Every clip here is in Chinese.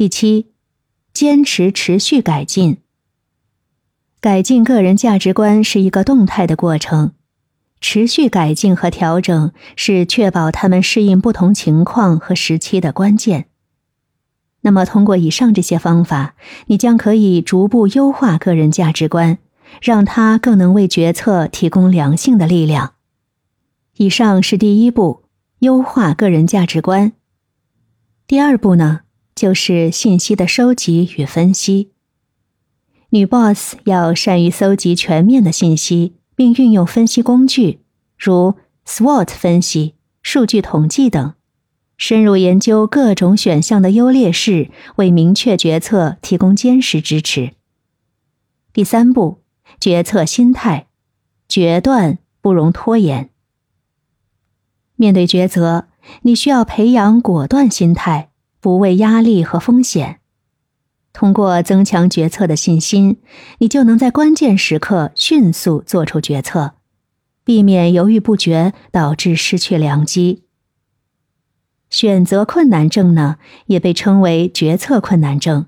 第七，坚持持续改进。改进个人价值观是一个动态的过程，持续改进和调整是确保他们适应不同情况和时期的关键。那么，通过以上这些方法，你将可以逐步优化个人价值观，让它更能为决策提供良性的力量。以上是第一步，优化个人价值观。第二步呢？就是信息的收集与分析。女 boss 要善于搜集全面的信息，并运用分析工具，如 SWOT 分析、数据统计等，深入研究各种选项的优劣势，为明确决策提供坚实支持。第三步，决策心态，决断不容拖延。面对抉择，你需要培养果断心态。不畏压力和风险，通过增强决策的信心，你就能在关键时刻迅速做出决策，避免犹豫不决导致失去良机。选择困难症呢，也被称为决策困难症，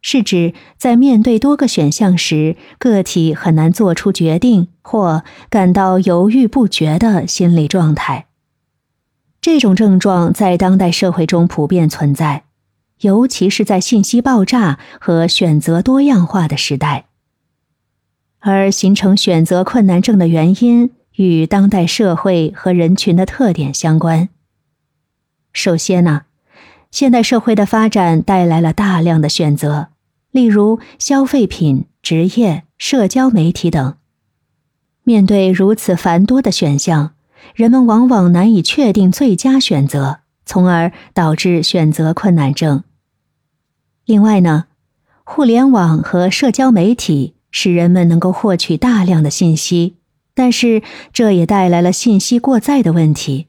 是指在面对多个选项时，个体很难做出决定或感到犹豫不决的心理状态。这种症状在当代社会中普遍存在，尤其是在信息爆炸和选择多样化的时代。而形成选择困难症的原因与当代社会和人群的特点相关。首先呢，现代社会的发展带来了大量的选择，例如消费品、职业、社交媒体等。面对如此繁多的选项。人们往往难以确定最佳选择，从而导致选择困难症。另外呢，互联网和社交媒体使人们能够获取大量的信息，但是这也带来了信息过载的问题。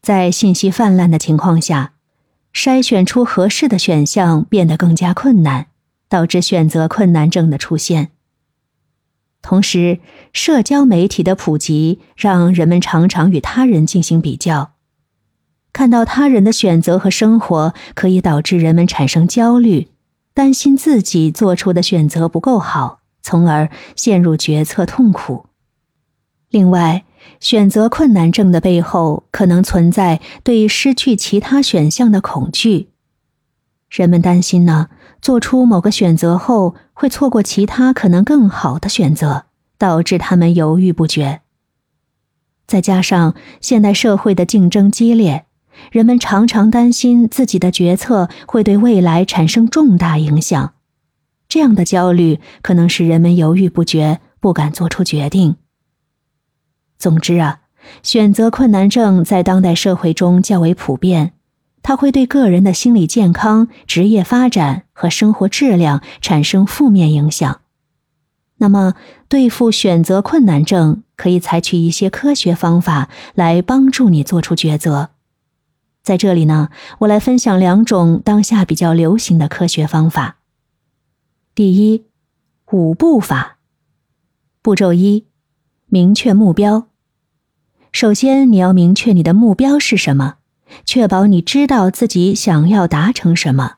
在信息泛滥的情况下，筛选出合适的选项变得更加困难，导致选择困难症的出现。同时，社交媒体的普及让人们常常与他人进行比较，看到他人的选择和生活，可以导致人们产生焦虑，担心自己做出的选择不够好，从而陷入决策痛苦。另外，选择困难症的背后可能存在对失去其他选项的恐惧，人们担心呢。做出某个选择后，会错过其他可能更好的选择，导致他们犹豫不决。再加上现代社会的竞争激烈，人们常常担心自己的决策会对未来产生重大影响，这样的焦虑可能使人们犹豫不决，不敢做出决定。总之啊，选择困难症在当代社会中较为普遍。它会对个人的心理健康、职业发展和生活质量产生负面影响。那么，对付选择困难症，可以采取一些科学方法来帮助你做出抉择。在这里呢，我来分享两种当下比较流行的科学方法。第一，五步法。步骤一：明确目标。首先，你要明确你的目标是什么。确保你知道自己想要达成什么，